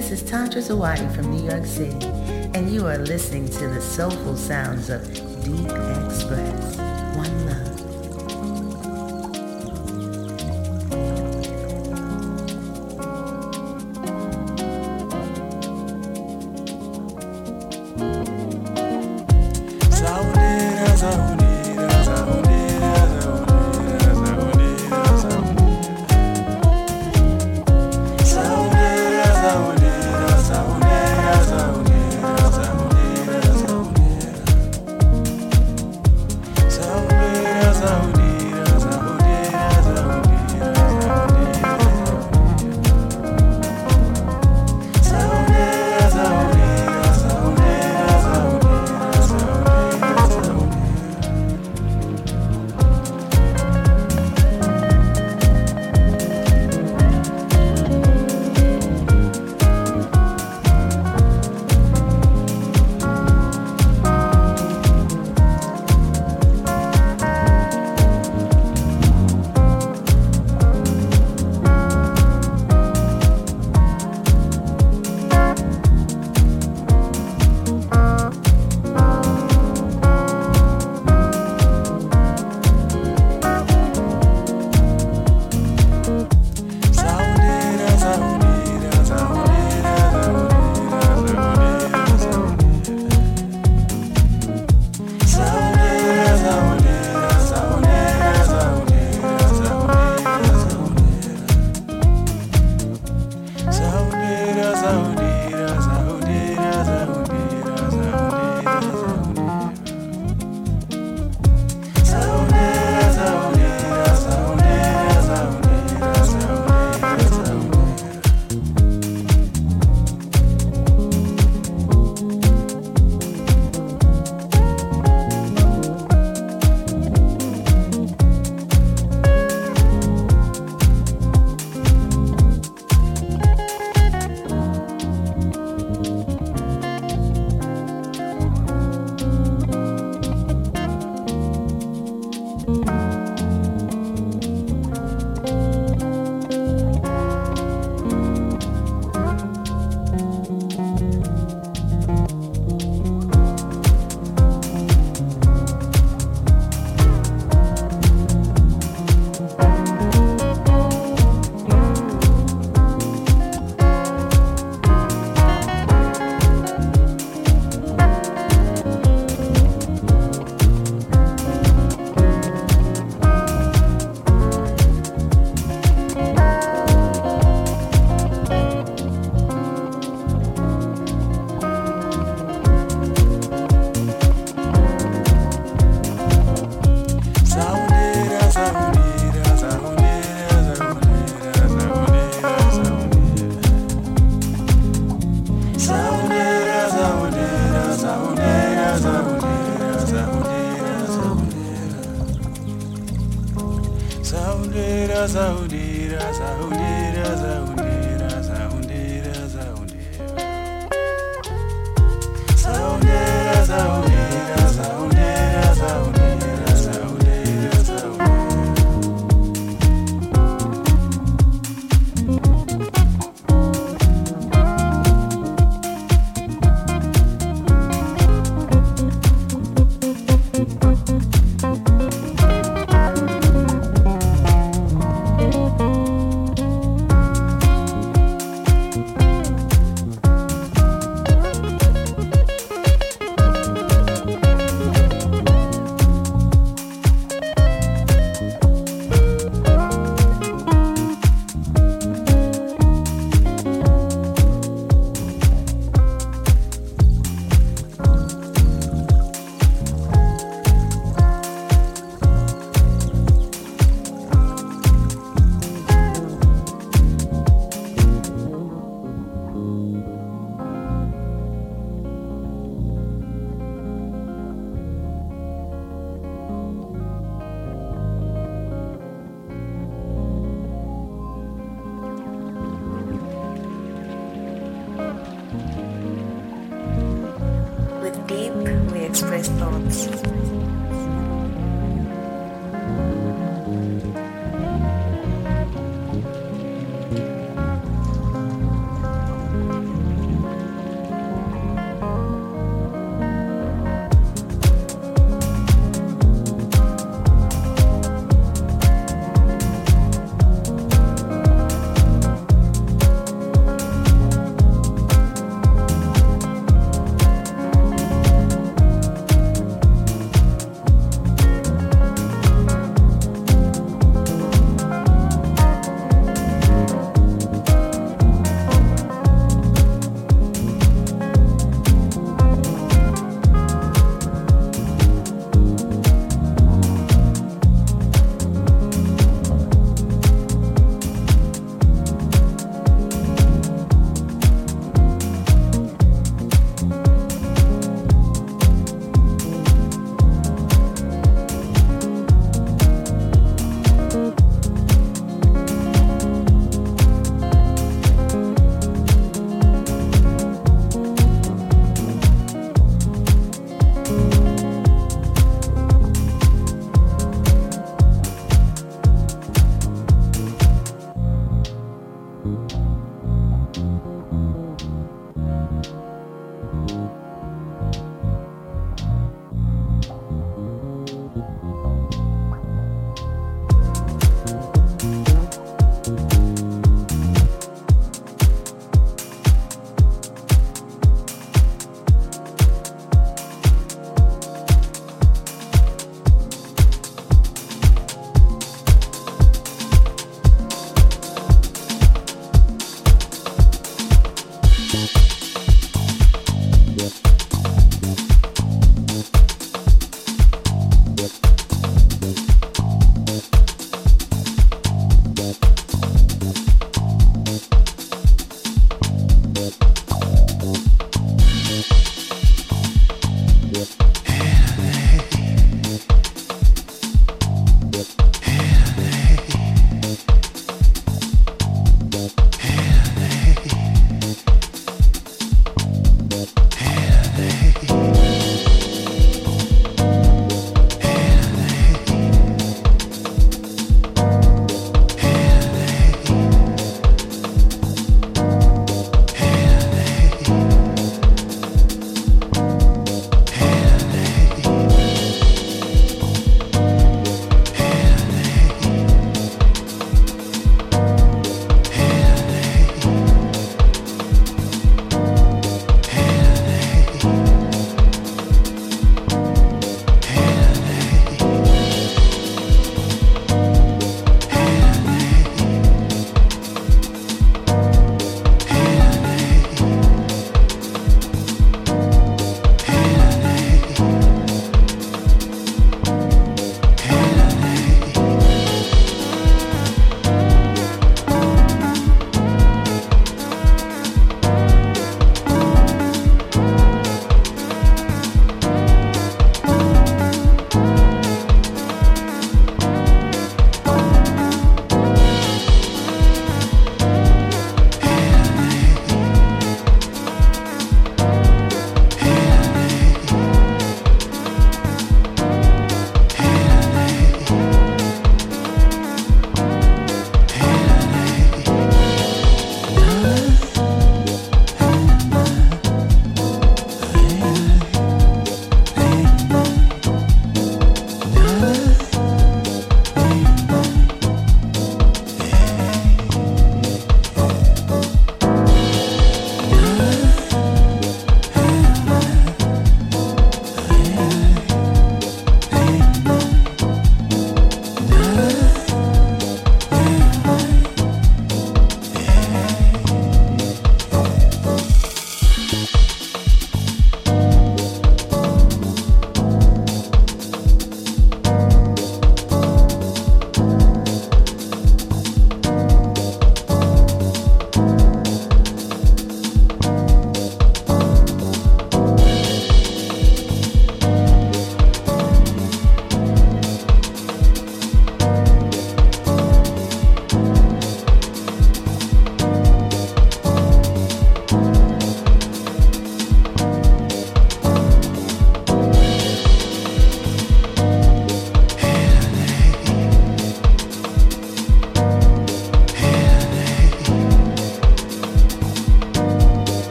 This is Tantra Zawadi from New York City, and you are listening to the soulful sounds of Deep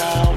I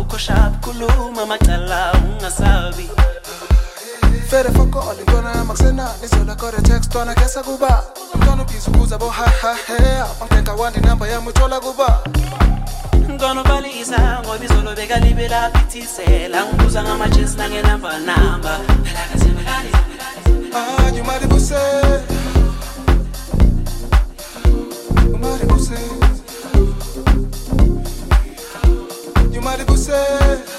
awukho shap khuluma macala ungasabi. Fere fokole kona makusenani izola kodwa text tona kesa kuba. Mntwana ubhizi ukuza bohahahe amdenka wandi namba yami kuba. Mntwana ubalisa ngoba izolo bekalibe lapha ngibuza ngamajesi nangenamba namba. Anyumali buse umali buse say.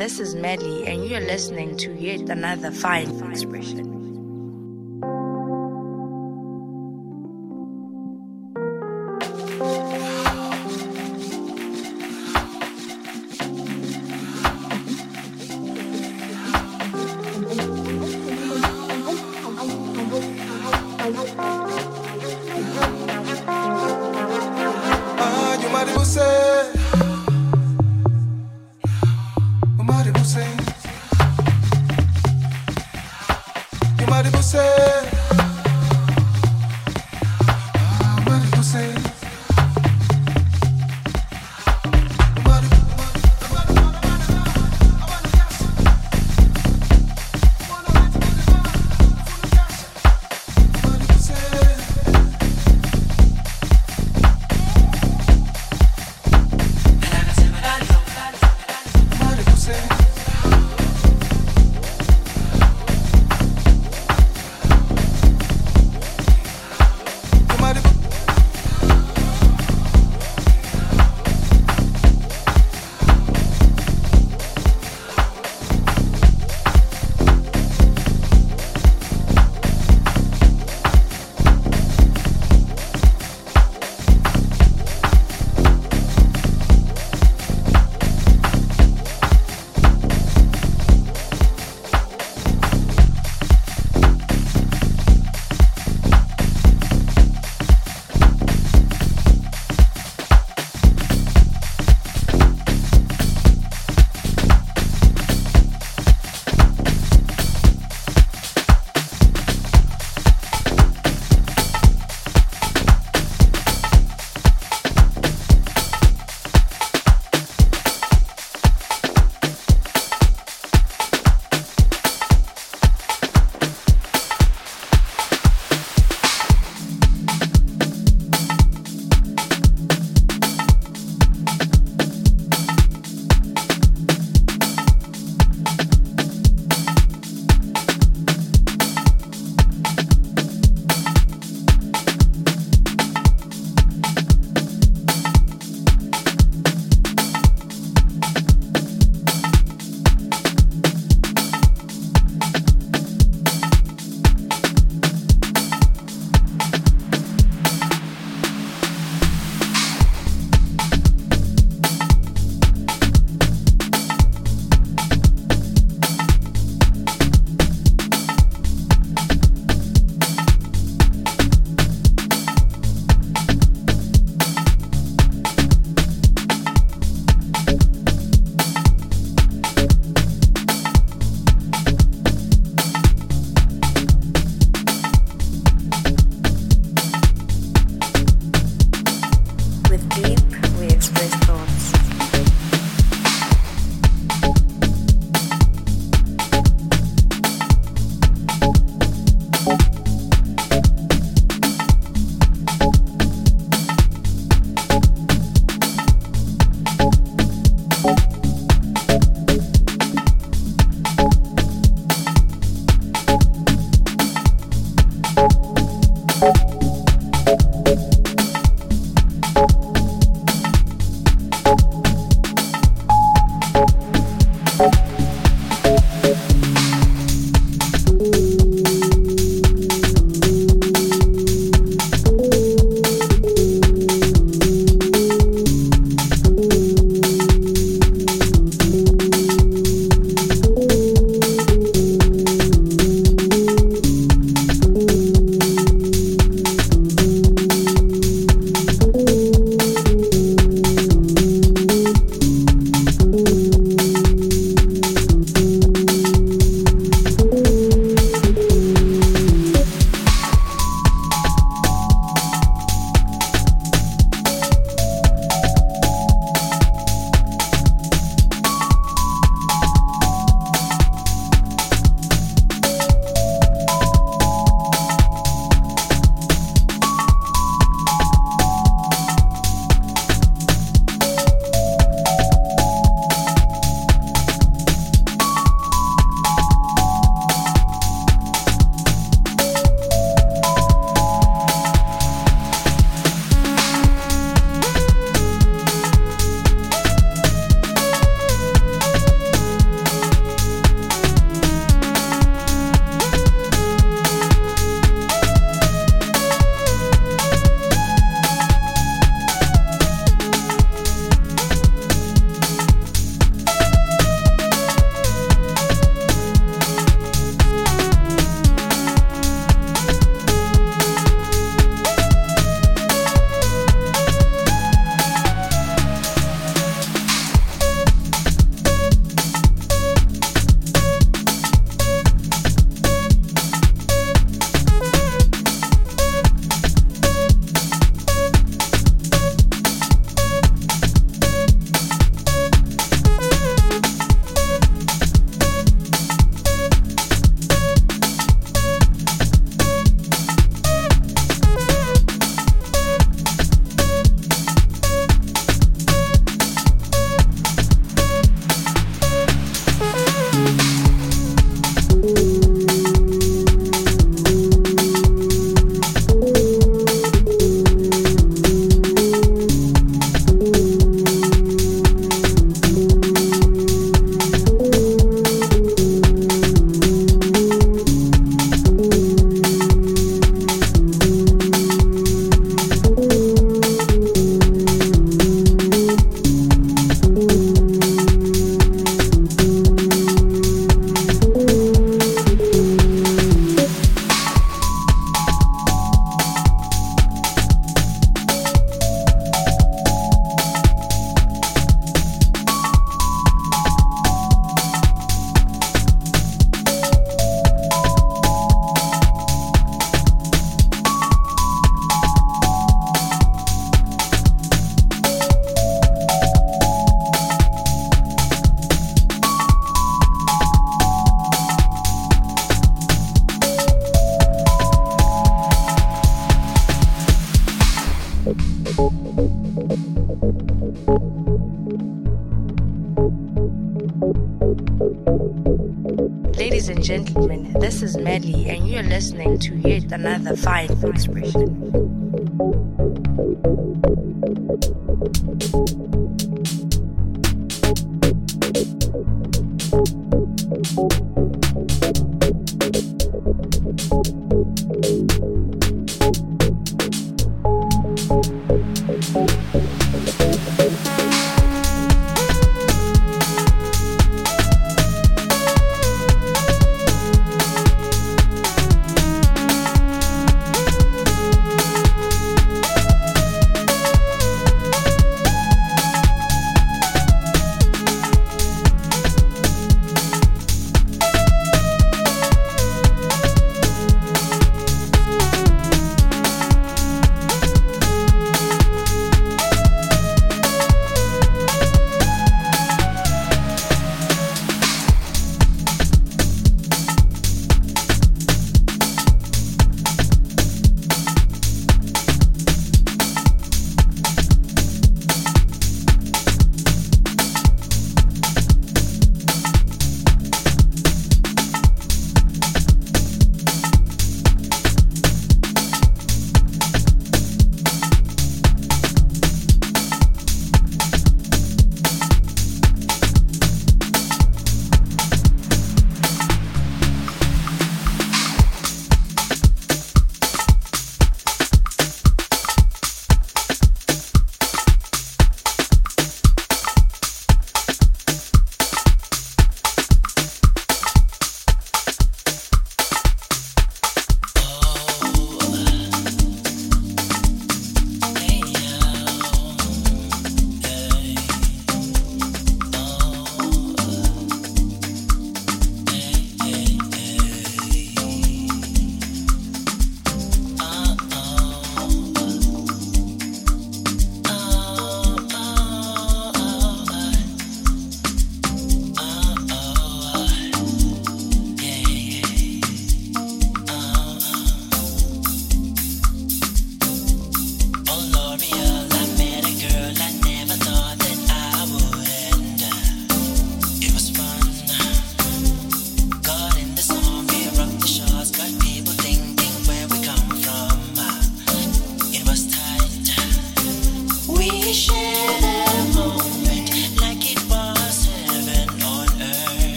This is Melly, and you're listening to yet another fine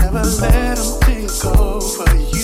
Never let them take over you.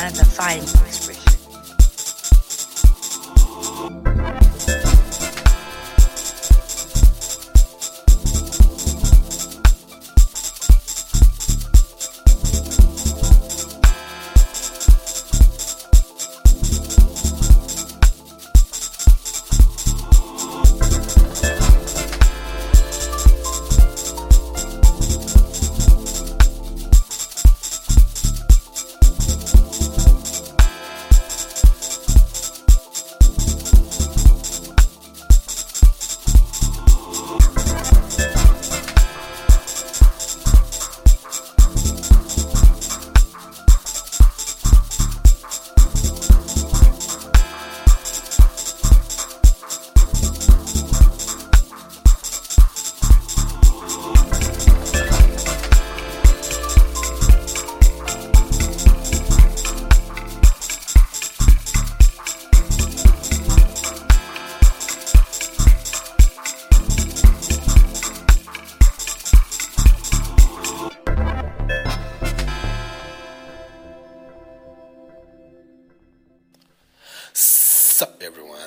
another fight.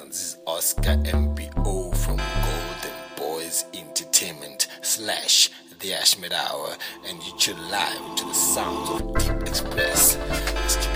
This is Oscar MBO from Golden Boys Entertainment slash The Ashmed Hour, and you're live to the sounds of Deep Express.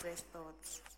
express thoughts.